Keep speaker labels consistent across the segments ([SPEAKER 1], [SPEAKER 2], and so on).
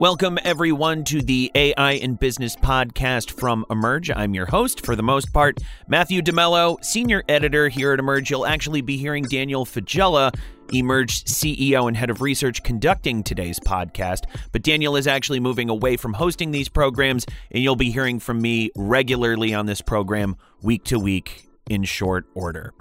[SPEAKER 1] Welcome, everyone, to the AI in Business podcast from Emerj. I'm your host, for the most part, Matthew DeMello, senior editor here at Emerj. You'll actually be hearing Daniel Faggella, Emerj CEO and head of research, conducting today's podcast. But Daniel is actually moving away from hosting these programs, and you'll be hearing from me regularly on this program, week to week, in short order.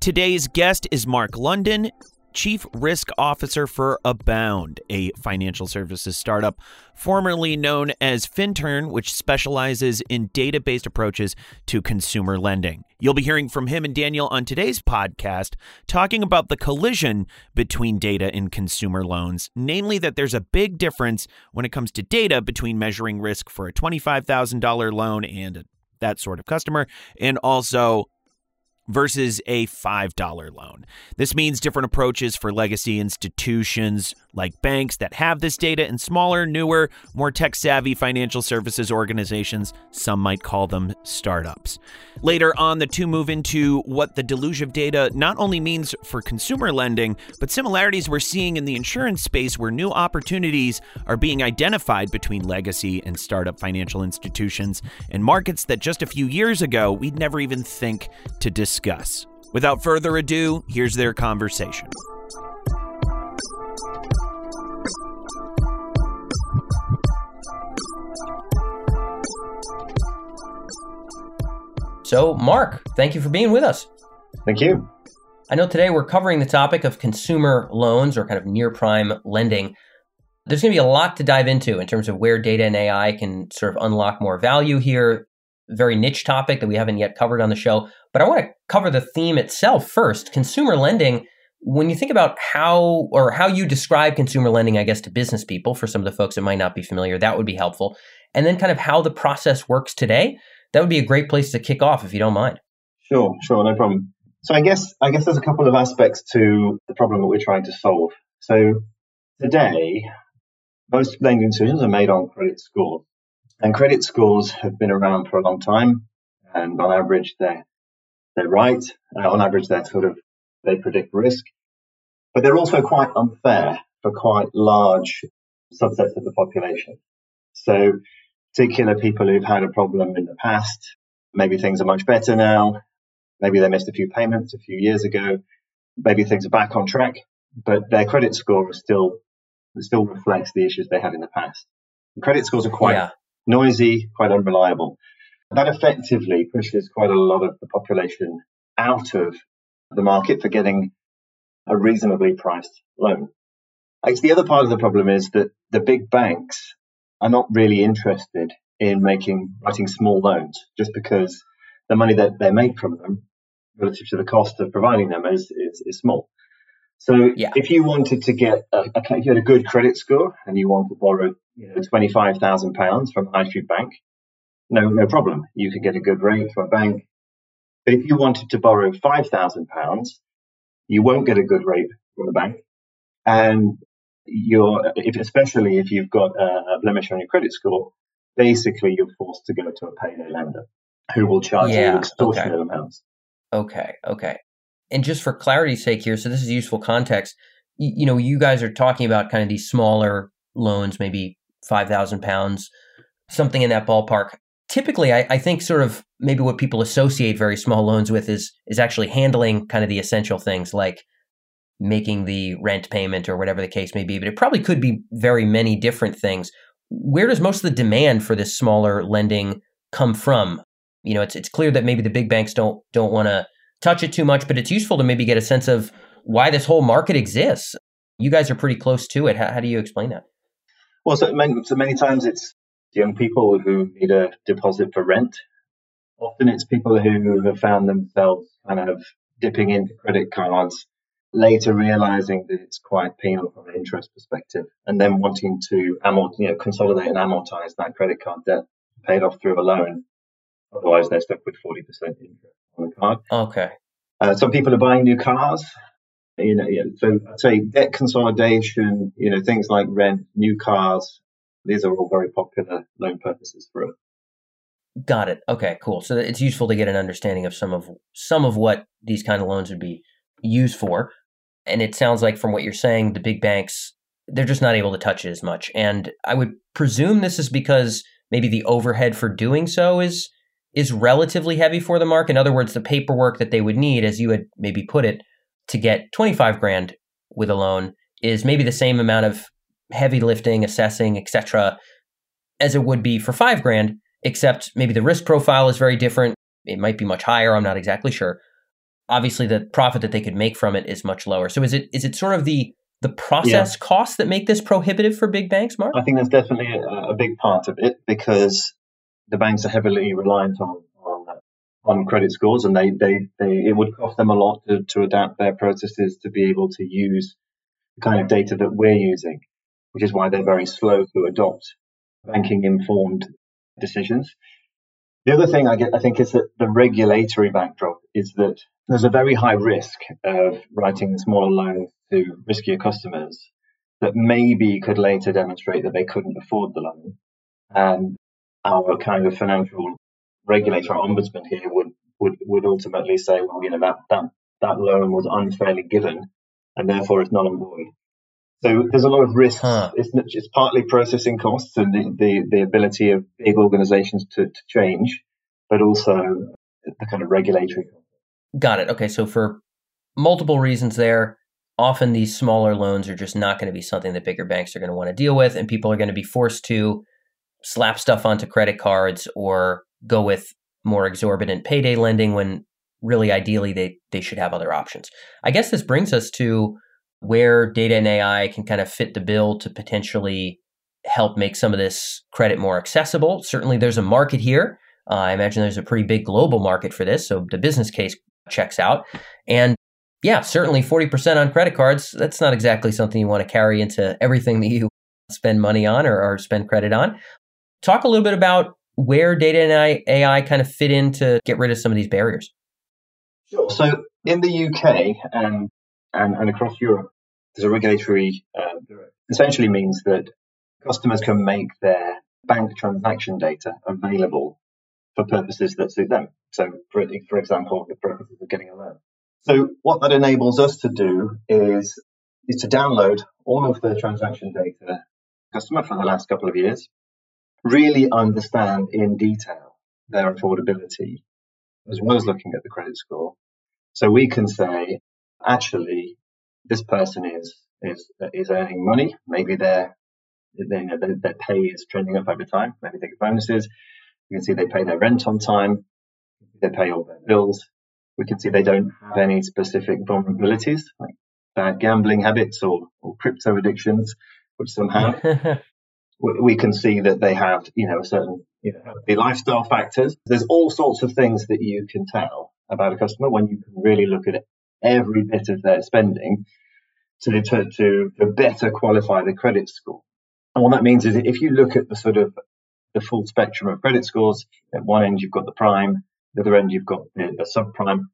[SPEAKER 1] Today's guest is Mark London. Chief Risk Officer for Abound, a financial services startup formerly known as Fintern, which specializes in data based approaches to consumer lending. You'll be hearing from him and Daniel on today's podcast, talking about the collision between data and consumer loans, namely that there's a big difference when it comes to data between measuring risk for a $25,000 loan and that sort of customer, and also versus a $5 loan. This means different approaches for legacy institutions like banks that have this data and smaller, newer, more tech savvy financial services organizations. Some might call them startups. Later on, the two move into what the deluge of data not only means for consumer lending, but similarities we're seeing in the insurance space where new opportunities are being identified between legacy and startup financial institutions and markets that just a few years ago we'd never even think to discuss. Without further ado, here's their conversation.
[SPEAKER 2] So, Mark, thank you for being with us.
[SPEAKER 3] Thank you.
[SPEAKER 2] I know today we're covering the topic of consumer loans or kind of near prime lending. There's going to be a lot to dive into in terms of where data and AI can sort of unlock more value here. Very niche topic that we haven't yet covered on the show. But I want to cover the theme itself first. Consumer lending, when you think about how or how you describe consumer lending, I guess, to business people, for some of the folks that might not be familiar, that would be helpful. And then kind of how the process works today that would be a great place to kick off if you don't mind.
[SPEAKER 3] Sure, sure, no problem. So I guess I guess there's a couple of aspects to the problem that we're trying to solve. So today, most lending decisions are made on credit scores, and credit scores have been around for a long time, and on average they're they're right. Uh, on average, they're sort of they predict risk, but they're also quite unfair for quite large subsets of the population. So particular people who've had a problem in the past. Maybe things are much better now. Maybe they missed a few payments a few years ago. Maybe things are back on track, but their credit score still still reflects the issues they had in the past. The credit scores are quite yeah. Noisy, quite unreliable. That effectively pushes quite a lot of the population out of the market for getting a reasonably priced loan. I guess the other part of the problem is that the big banks are not really interested in making writing small loans just because the money that they make from them relative to the cost of providing them is, is, is small. So yeah. if you wanted to get a, a, if you had a good credit score and you want to borrow you know, twenty five thousand pounds from a high street bank, no no problem. You can get a good rate from a bank. But if you wanted to borrow five thousand pounds, you won't get a good rate from a bank, and you're, if, especially if you've got a, a, blemish on your credit score, basically you're forced to go to a payday lender who will charge yeah, you extortionate okay. amounts.
[SPEAKER 2] Okay, okay. And just for clarity's sake here, so this is useful context. You, you know, you guys are talking about kind of these smaller loans, maybe five thousand pounds, something in that ballpark. Typically, I, I think sort of maybe what people associate very small loans with is is actually handling kind of the essential things like making the rent payment or whatever the case may be, but it probably could be very many different things. Where does most of the demand for this smaller lending come from? You know, it's it's clear that maybe the big banks don't don't want to touch it too much, but it's useful to maybe get a sense of why this whole market exists. You guys are pretty close to it. How, how do you explain that?
[SPEAKER 3] Well, so many, so many times it's young people who need a deposit for rent. Often it's people who have found themselves kind of dipping into credit cards later realizing that it's quite penal from an interest perspective, and then wanting to amort, you know, consolidate and amortize that credit card debt paid off through a loan. Otherwise, they're stuck with 40% interest on the card.
[SPEAKER 2] Okay.
[SPEAKER 3] Uh, some people are buying new cars. You know, yeah, so I'd say debt consolidation, you know, things like rent, new cars, these are all very popular loan purposes for us.
[SPEAKER 2] Got it. Okay, cool. So it's useful to get an understanding of some of some of what these kind of loans would be used for. And it sounds like from what you're saying, the big banks they're just not able to touch it as much. And I would presume this is because maybe the overhead for doing so is is relatively heavy for the mark. In other words, the paperwork that they would need, as you had maybe put it, to get 25 grand with a loan is maybe the same amount of heavy lifting, assessing, etc., as it would be for five grand, except maybe the risk profile is very different. It might be much higher. I'm not exactly sure. Obviously, the profit that they could make from it is much lower. So, is it is it sort of the the process yeah. costs that make this prohibitive for big banks, Mark?
[SPEAKER 3] I think that's definitely a, a big part of it because the banks are heavily reliant on on, credit scores, and they, they, they it would cost them a lot to, to adapt their processes to be able to use the kind of data that we're using, which is why they're very slow to adopt banking informed decisions. The other thing I, get, I think is that the regulatory backdrop is that there's a very high risk of writing smaller loans to riskier customers that maybe could later demonstrate that they couldn't afford the loan. And our kind of financial regulator, or ombudsman here, would, would, would ultimately say, well, you know, that, that, that loan was unfairly given and therefore it's null and void. So there's a lot of risk. Huh. It's, it's partly processing costs and the, the, the ability of big organizations to, to change, but also the kind of regulatory.
[SPEAKER 2] Got it. Okay. So for multiple reasons there, often these smaller loans are just not going to be something that bigger banks are going to want to deal with, and people are going to be forced to slap stuff onto credit cards or go with more exorbitant payday lending when really ideally they, they should have other options. I guess this brings us to where data and AI can kind of fit the bill to potentially help make some of this credit more accessible. Certainly, there's a market here. Uh, I imagine there's a pretty big global market for this, so the business case checks out. And yeah, certainly 40% on credit cards, that's not exactly something you want to carry into everything that you spend money on or, or spend credit on. Talk a little bit about where data and AI kind of fit in to get rid of some of these barriers.
[SPEAKER 3] Sure. So in the UK and and, and across Europe, there's a regulatory uh, essentially means that customers can make their bank transaction data available for purposes that suit them. So, for, for example, the purposes of getting a loan. So, what that enables us to do is is to download all of the transaction data customer for the last couple of years, really understand in detail their affordability, as well as looking at the credit score. So we can say, actually this person is is is earning money. Maybe their their, their pay is trending up over time. Maybe they get bonuses. We can see they pay their rent on time. They pay all their bills. We can see they don't have any specific vulnerabilities like bad gambling habits or, or crypto addictions, which some have. we can see that they have, you know, a certain you know, the lifestyle factors. There's all sorts of things that you can tell about a customer when you can really look at every bit of their spending to, to, to, to better qualify the credit score. And what that means is if you look at the sort of the full spectrum of credit scores, at one end you've got the prime, the other end you've got the, the subprime.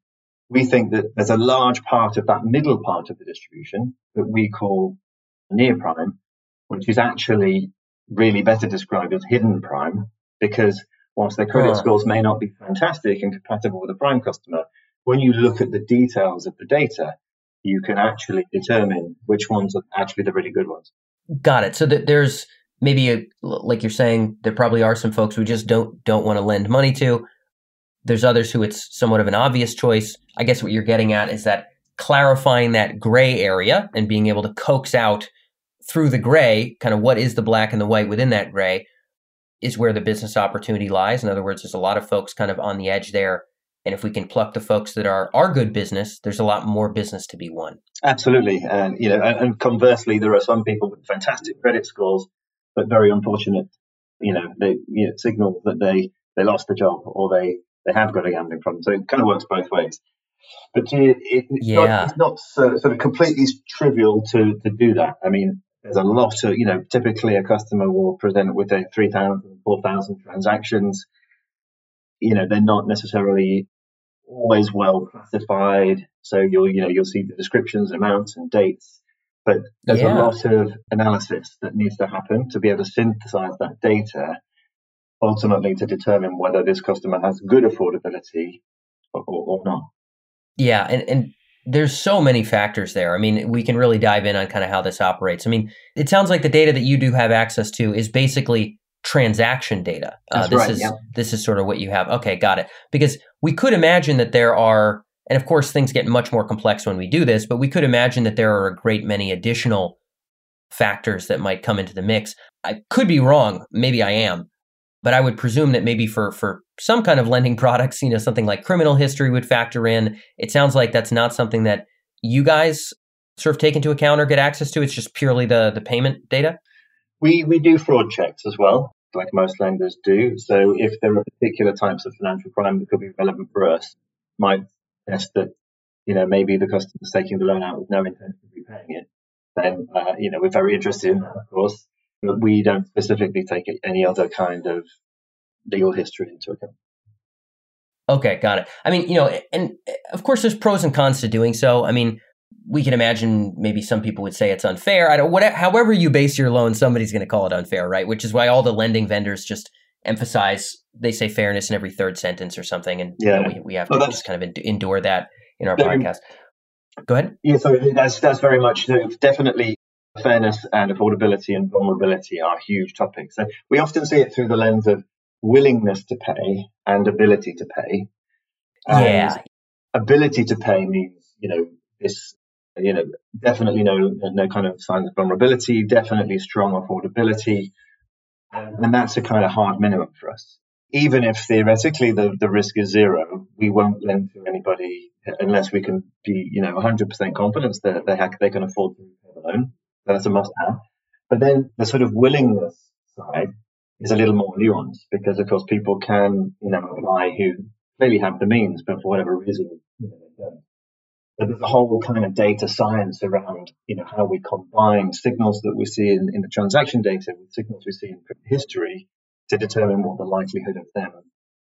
[SPEAKER 3] We think that there's a large part of that middle part of the distribution that we call near prime, which is actually really better described as hidden prime because whilst their credit scores may not be fantastic and compatible with a prime customer, when you look at the details of the data, you can actually determine which ones are actually the really good ones.
[SPEAKER 2] Got it. So that there's maybe a, like you're saying, there probably are some folks who just don't don't want to lend money to. There's others who it's somewhat of an obvious choice. I guess what you're getting at is that clarifying that gray area and being able to coax out through the gray, kind of what is the black and the white within that gray, is where the business opportunity lies. In other words, there's a lot of folks kind of on the edge there and if we can pluck the folks that are are good business, there's a lot more business to be won.
[SPEAKER 3] Absolutely, and you know, and, and conversely, there are some people with fantastic credit scores, but very unfortunate. You know, they you know, signal that they they lost the job or they they have got a gambling problem. So it kind of works both ways. But uh, it, it's, yeah. not, it's not so, sort of completely trivial to to do that. I mean, there's a lot of you know, typically a customer will present with a 3,000, 4,000 transactions you know they're not necessarily always well classified. So you'll you know you'll see the descriptions, amounts, and dates. But there's yeah. a lot of analysis that needs to happen to be able to synthesize that data, ultimately to determine whether this customer has good affordability or, or, or not.
[SPEAKER 2] Yeah, and, and there's so many factors there. I mean, we can really dive in on kind of how this operates. I mean, it sounds like the data that you do have access to is basically transaction data.
[SPEAKER 3] Uh,
[SPEAKER 2] this
[SPEAKER 3] right,
[SPEAKER 2] is
[SPEAKER 3] yeah.
[SPEAKER 2] this is sort of what you have. Okay, got it. Because we could imagine that there are, and of course things get much more complex when we do this, but we could imagine that there are a great many additional factors that might come into the mix. I could be wrong. Maybe I am. But I would presume that maybe for for some kind of lending products, you know, something like criminal history would factor in. It sounds like that's not something that you guys sort of take into account or get access to. It's just purely the the payment data.
[SPEAKER 3] We we do fraud checks as well, like most lenders do. So if there are particular types of financial crime that could be relevant for us, might suggest that you know maybe the customer's taking the loan out with no intention of repaying it, then uh, you know we're very interested in that, of course. But we don't specifically take any other kind of legal history into account.
[SPEAKER 2] Okay, got it. I mean, you know, and of course, there's pros and cons to doing so. I mean, we can imagine maybe some people would say it's unfair. I don't. Whatever, however you base your loan, somebody's going to call it unfair, right? Which is why all the lending vendors just emphasize they say fairness in every third sentence or something, and you know,
[SPEAKER 3] Yeah.
[SPEAKER 2] we we have to just kind of endure that in our podcast. Go ahead.
[SPEAKER 3] Yeah, so that's that's very much definitely fairness and affordability and vulnerability are huge topics. So we often see it through the lens of willingness to pay and ability to pay. And
[SPEAKER 2] Yeah.
[SPEAKER 3] ability to pay means you know this you know definitely no no kind of signs of vulnerability, definitely strong affordability, and, that's a kind of hard minimum for us. Even if theoretically the, the risk is zero, we won't lend to anybody unless we can be, you know, 100% confident that they, they can afford to repay the loan. That's a must have. But then the sort of willingness side is a little more nuanced because, of course, people can, you know, apply who clearly have the means, but for whatever reason, you know, they don't. But there's a whole kind of data science around, you know, how we combine signals that we see in, in the transaction data with signals we see in history to determine what the likelihood of them,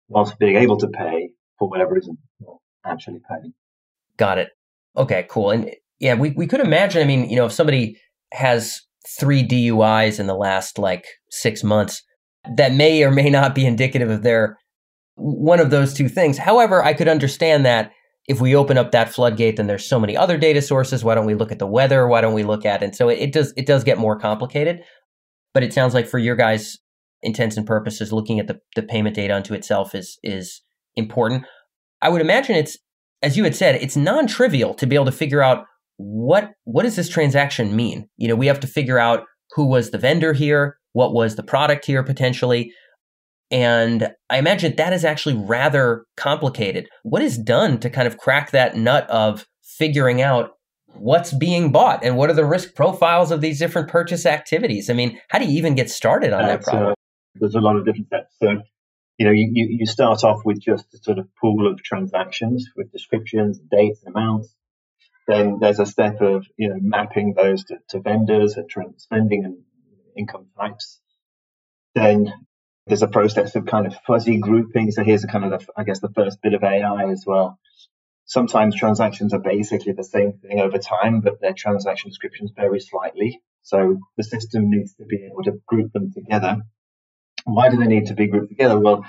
[SPEAKER 3] whilst being able to pay for whatever reason, actually paying.
[SPEAKER 2] Got it. Okay, cool. And yeah, we, we could imagine, I mean, you know, if somebody has three DUIs in the last like six months, that may or may not be indicative of their one of those two things. However, I could understand that if we open up that floodgate, then there's so many other data sources. Why don't we look at the weather? Why don't we look at and so it, it does it does get more complicated. But it sounds like for your guys' intents and purposes, looking at the, the payment data unto itself is is important. I would imagine it's as you had said, it's non-trivial to be able to figure out what what does this transaction mean. You know, we have to figure out who was the vendor here, what was the product here potentially, and I imagine that is actually rather complicated. What is done to kind of crack that nut of figuring out what's being bought and what are the risk profiles of these different purchase activities? I mean, how do you even get started on that problem?
[SPEAKER 3] uh, there's a lot of different steps. So, you know, you, you, you start off with just a sort of pool of transactions with descriptions, dates, amounts. Then there's a step of, you know, mapping those to, to vendors and spending and income types. Then there's a process of kind of fuzzy grouping. So here's a kind of, the, I guess, the first bit of AI as well. Sometimes transactions are basically the same thing over time, but their transaction descriptions vary slightly. So the system needs to be able to group them together. Why do they need to be grouped together? Well,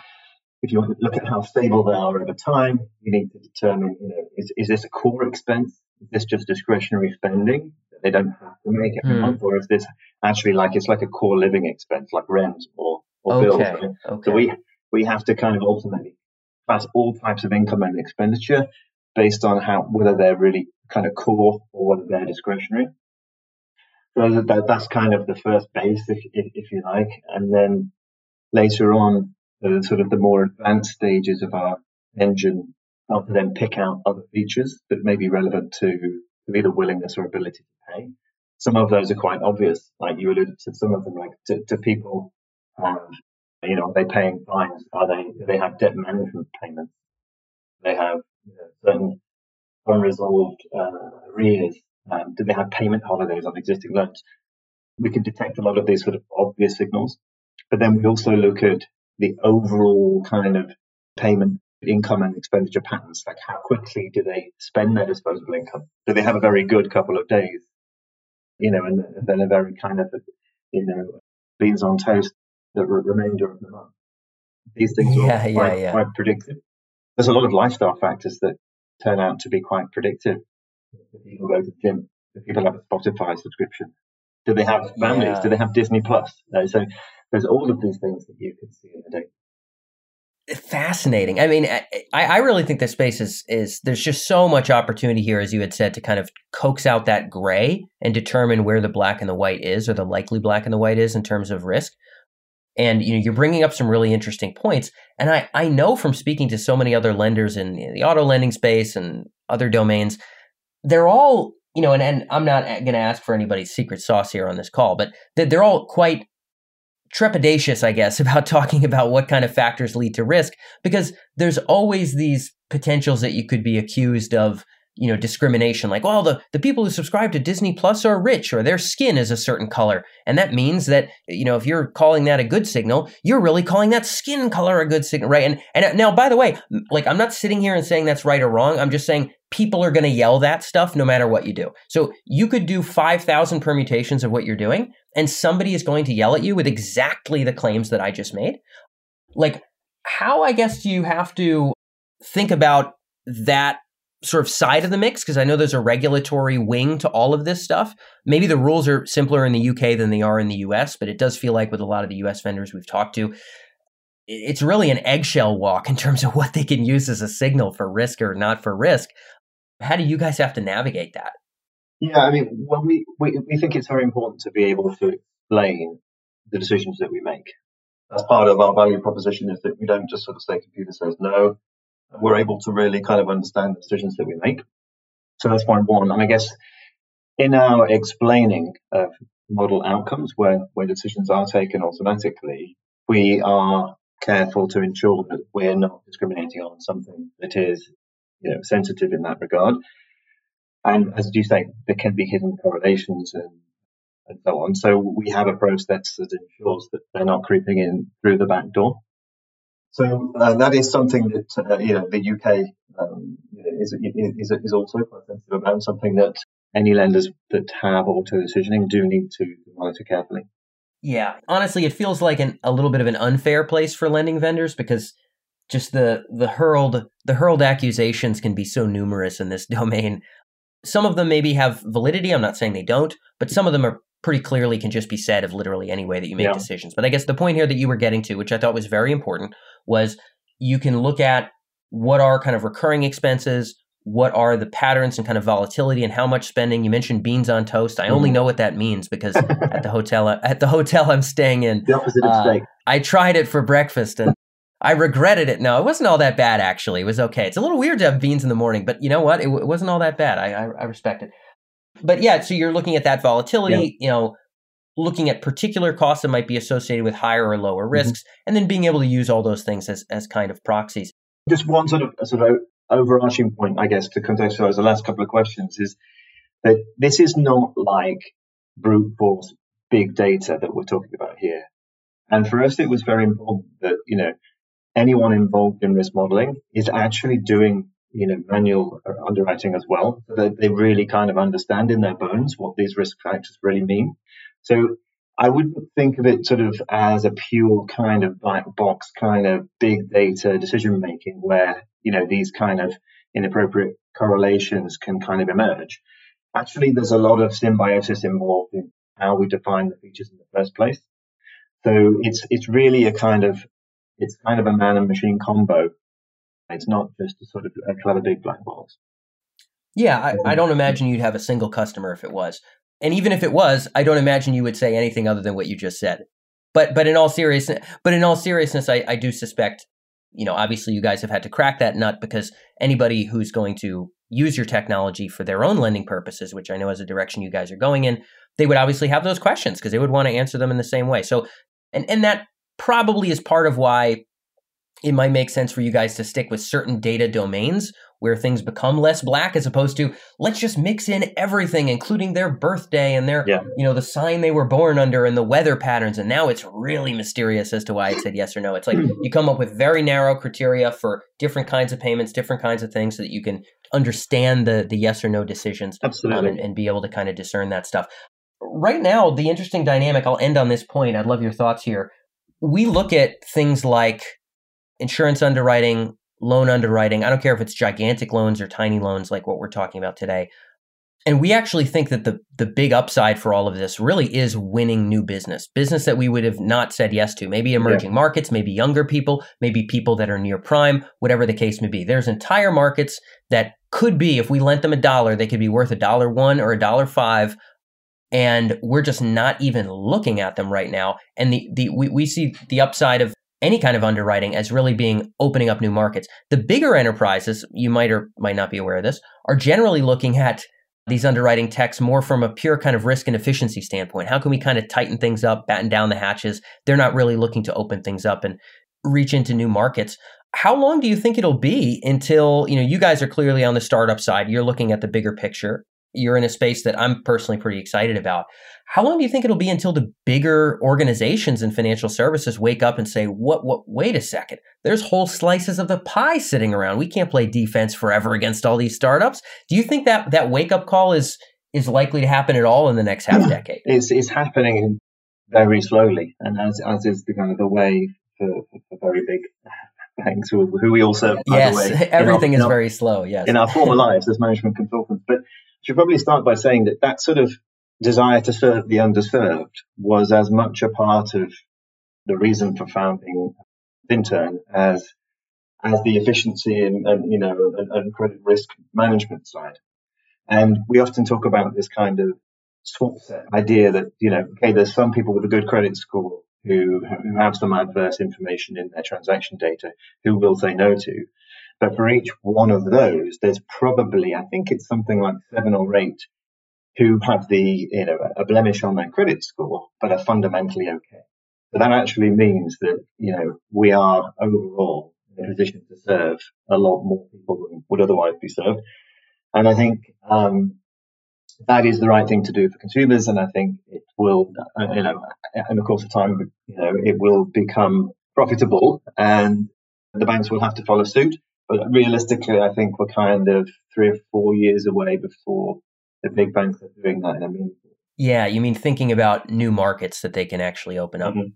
[SPEAKER 3] if you look at how stable they are over time, you need to determine, you know, is, is this a core expense? Is this just discretionary spending that they don't have to make every
[SPEAKER 2] Hmm.
[SPEAKER 3] month? Or is this actually like, it's like a core living expense, like rent or, or bills?
[SPEAKER 2] Okay.
[SPEAKER 3] right?
[SPEAKER 2] Okay.
[SPEAKER 3] So we, we have to kind of ultimately class all types of income and expenditure based on how, whether they're really kind of core or whether they're discretionary. So that, that's kind of the first base, if, if, if you like. And then later on, the sort of the more advanced stages of our engine start to then pick out other features that may be relevant to, either willingness or ability to pay. Some of those are quite obvious, like you alluded to some of them, like to, to people, um, you know, are they paying fines? Are they, they have debt management payments? They have you know, certain unresolved uh, arrears. Um, do they have payment holidays on existing loans? We can detect a lot of these sort of obvious signals, but then we also look at the overall kind of payment income and expenditure patterns. Like how quickly do they spend their disposable income? Do they have a very good couple of days? You know, and then a very kind of, you know, beans on toast the re- remainder of the month. These things are
[SPEAKER 2] Yeah,
[SPEAKER 3] all
[SPEAKER 2] yeah,
[SPEAKER 3] quite,
[SPEAKER 2] yeah.
[SPEAKER 3] quite predictive. There's a lot of lifestyle factors that turn out to be quite predictive. Do people go to the gym? Do people have a Spotify subscription? Do they have families? Do they have Disney Plus? Uh, so there's all of these things that you can see in the data.
[SPEAKER 2] Fascinating. I mean, I, I really think this space is is there's just so much opportunity here, as you had said, to kind of coax out that gray and determine where the black and the white is, or the likely black and the white is in terms of risk. And you know, you're bringing up some really interesting points. And I I know from speaking to so many other lenders in the auto lending space and other domains, they're all you know, and, and I'm not going to ask for anybody's secret sauce here on this call, but they're all quite trepidatious, I guess, about talking about what kind of factors lead to risk because there's always these potentials that you could be accused of, you know, discrimination. Like, well, the, the people who subscribe to Disney Plus are rich or their skin is a certain color. And that means that, you know, if you're calling that a good signal, you're really calling that skin color a good signal, right? And, and uh, now, by the way, like, I'm not sitting here and saying that's right or wrong. I'm just saying people are going to yell that stuff no matter what you do. So you could do 5,000 permutations of what you're doing, and somebody is going to yell at you with exactly the claims that I just made. Like, how, I guess, you have to think about that sort of side of the mix? Because I know there's a regulatory wing to all of this stuff. Maybe the rules are simpler in the UK than they are in the US, but it does feel like with a lot of the US vendors we've talked to, it's really an eggshell walk in terms of what they can use as a signal for risk or not for risk. How do you guys have to navigate that?
[SPEAKER 3] Yeah, I mean, when we, we, we think it's very important to be able to explain the decisions that we make. As part of our value proposition is that we don't just sort of say computer says no. We're able to really kind of understand the decisions that we make. So that's point one. And I guess in our explaining of model outcomes where, where decisions are taken automatically, we are careful to ensure that we're not discriminating on something that is you know, sensitive in that regard. And as you say, there can be hidden correlations and, and so on. So we have a process that ensures that they're not creeping in through the back door. So uh, that is something that uh, you know the UK um, is, is is also quite sensitive about. Something that any lenders that have auto decisioning do need to monitor carefully.
[SPEAKER 2] Yeah, honestly, it feels like an, a little bit of an unfair place for lending vendors because just the the hurled the hurled accusations can be so numerous in this domain. Some of them maybe have validity. I'm not saying they don't, but some of them are pretty clearly can just be said of literally any way that you make
[SPEAKER 3] Yeah.
[SPEAKER 2] decisions. But I guess the point here that you were getting to, which I thought was very important, was you can look at what are kind of recurring expenses, what are the patterns and kind of volatility and how much spending. You mentioned beans on toast. I only
[SPEAKER 3] Mhm.
[SPEAKER 2] know what that means because at the hotel at the hotel I'm staying in,
[SPEAKER 3] The opposite of
[SPEAKER 2] Uh,
[SPEAKER 3] steak.
[SPEAKER 2] I tried it for breakfast and I regretted it. No, it wasn't all that bad actually. It was okay. It's a little weird to have beans in the morning, but you know what? It, w- it wasn't all that bad. I, I I respect it. But yeah, so you're looking at that volatility. You know, looking at particular costs that might be associated with higher or lower mm-hmm. risks, and then being able to use all those things as as kind of proxies.
[SPEAKER 3] Just one sort of sort of overarching point, I guess, to contextualize the last couple of questions is that this is not like brute force big data that we're talking about here. And for us, it was very important that you know anyone involved in risk modeling is actually doing you know manual uh, underwriting as well, they really kind of understand in their bones what these risk factors really mean. So I wouldn't think of it sort of as a pure kind of black box kind of big data decision making where, you know, these kind of inappropriate correlations can kind of emerge. Actually, there's a lot of symbiosis involved in how we define the features in the first place. So it's, it's really a kind of, it's kind of a man and machine combo. It's not just a sort of a clever big black box.
[SPEAKER 2] Yeah, I, I don't um, imagine you'd have a single customer if it was. And even if it was, I don't imagine you would say anything other than what you just said. But but in all seriousness, but in all seriousness, I, I do suspect, you know, obviously you guys have had to crack that nut because anybody who's going to use your technology for their own lending purposes, which I know is a direction you guys are going in, they would obviously have those questions because they would want to answer them in the same way. So and and that probably is part of why it might make sense for you guys to stick with certain data domains where things become less black as opposed to let's just mix in everything including their birthday and their
[SPEAKER 3] Yeah.
[SPEAKER 2] you know the sign they were born under and the weather patterns and now it's really mysterious as to why it said yes or no it's like you come up with very narrow criteria for different kinds of payments different kinds of things so that you can understand the the yes or no decisions um,
[SPEAKER 3] Absolutely.
[SPEAKER 2] and, and be able to kind of discern that stuff. Right now, the interesting dynamic, I'll end on this point. I'd love your thoughts here. We look at things like insurance underwriting, loan underwriting. I don't care if it's gigantic loans or tiny loans like what we're talking about today. And we actually think that the the big upside for all of this really is winning new business, business that we would have not said yes to. Maybe emerging yeah. markets, maybe younger people, maybe people that are near prime, whatever the case may be. There's entire markets that could be, if we lent them a dollar, they could be worth a dollar one or a dollar five. And we're just not even looking at them right now. And the, the we, we see the upside of any kind of underwriting as really being opening up new markets. The bigger enterprises, you might or might not be aware of this, are generally looking at these underwriting techs more from a pure kind of risk and efficiency standpoint. How can we kind of tighten things up, batten down the hatches? They're not really looking to open things up and reach into new markets. How long do you think it'll be until, you know, you guys are clearly on the startup side, you're looking at the bigger picture. You're in a space that I'm personally pretty excited about. How long do you think it'll be until the bigger organizations in financial services wake up and say, "What what wait a second. There's whole slices of the pie sitting around. We can't play defense forever against all these startups." Do you think that that wake up call is is likely to happen at all in the next half decade?
[SPEAKER 3] It's it's happening very slowly and as as is the kind of the way for, for very big banks who, who we also
[SPEAKER 2] yes
[SPEAKER 3] way,
[SPEAKER 2] everything our, is our, very slow yes
[SPEAKER 3] in our former lives as management consultants but should probably start by saying that that sort of desire to serve the underserved was as much a part of the reason for founding Fintern as as the efficiency and, and you know and, and, credit risk management side. And we often talk about this kind of swap set idea that you know okay, there's some people with a good credit score who who have some adverse information in their transaction data who will say no to. But for each one of those, there's probably, I think it's something like seven or eight who have the, you know, a blemish on their credit score, but are fundamentally okay. So that actually means that, you know, we are overall in a position to serve a lot more people than would otherwise be served. And I think, um, that is the right thing to do for consumers. And I think it will, uh, you know, in the course of time, you know, it will become profitable and the banks will have to follow suit. But realistically, I think we're kind of three or four years away before the big banks are doing that in a meaningful.
[SPEAKER 2] Yeah, you mean thinking about new markets that they can actually open up. Mm-hmm.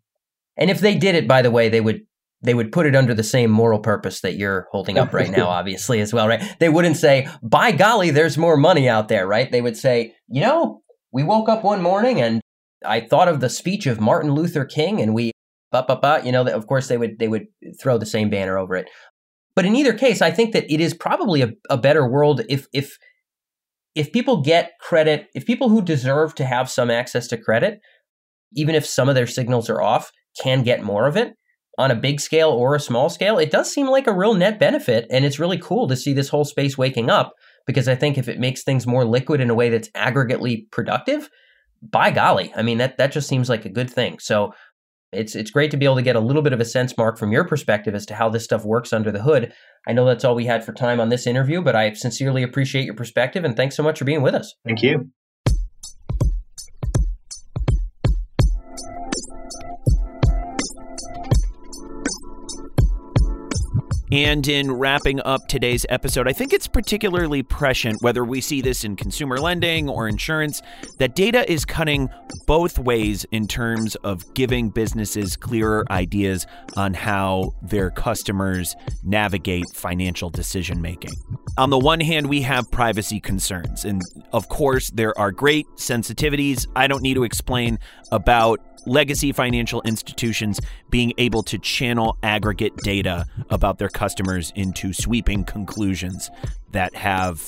[SPEAKER 2] And if they did it, by the way, they would they would put it under the same moral purpose that you're holding up right now, obviously, as well, right? They wouldn't say, by golly, there's more money out there, right? They would say, you know, we woke up one morning and I thought of the speech of Martin Luther King and we, ba, ba, ba, you know, of course they would, they would throw the same banner over it. But in either case, I think that it is probably a, a better world if, if, if people get credit, if people who deserve to have some access to credit, even if some of their signals are off, can get more of it on a big scale or a small scale, it does seem like a real net benefit. And it's really cool to see this whole space waking up because I think if it makes things more liquid in a way that's aggregately productive, by golly, I mean that that just seems like a good thing. So it's it's great to be able to get a little bit of a sense mark from your perspective as to how this stuff works under the hood. I know that's all we had for time on this interview, but I sincerely appreciate your perspective and thanks so much for being with us.
[SPEAKER 3] Thank you.
[SPEAKER 1] And in wrapping up today's episode, I think it's particularly prescient, whether we see this in consumer lending or insurance, that data is cutting both ways in terms of giving businesses clearer ideas on how their customers navigate financial decision making. On the one hand, we have privacy concerns. And of course, there are great sensitivities. I don't need to explain about legacy financial institutions being able to channel aggregate data about their customers into sweeping conclusions that have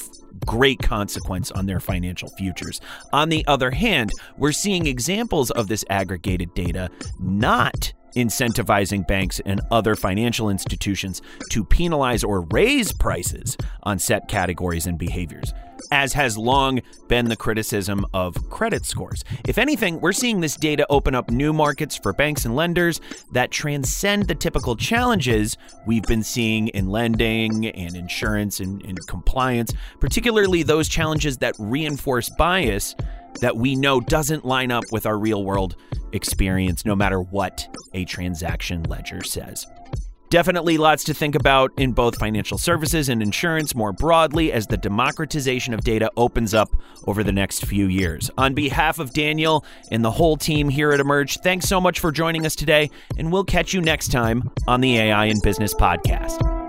[SPEAKER 1] great consequence on their financial futures. On the other hand, we're seeing examples of this aggregated data not incentivizing banks and other financial institutions to penalize or raise prices on set categories and behaviors as has long been the criticism of credit scores. If anything, we're seeing this data open up new markets for banks and lenders that transcend the typical challenges we've been seeing in lending and insurance and, and compliance, particularly those challenges that reinforce bias that we know doesn't line up with our real world experience, no matter what a transaction ledger says. Definitely lots to think about in both financial services and insurance more broadly as the democratization of data opens up over the next few years. On behalf of Daniel and the whole team here at Emerj, thanks so much for joining us today, and we'll catch you next time on the AI and Business podcast.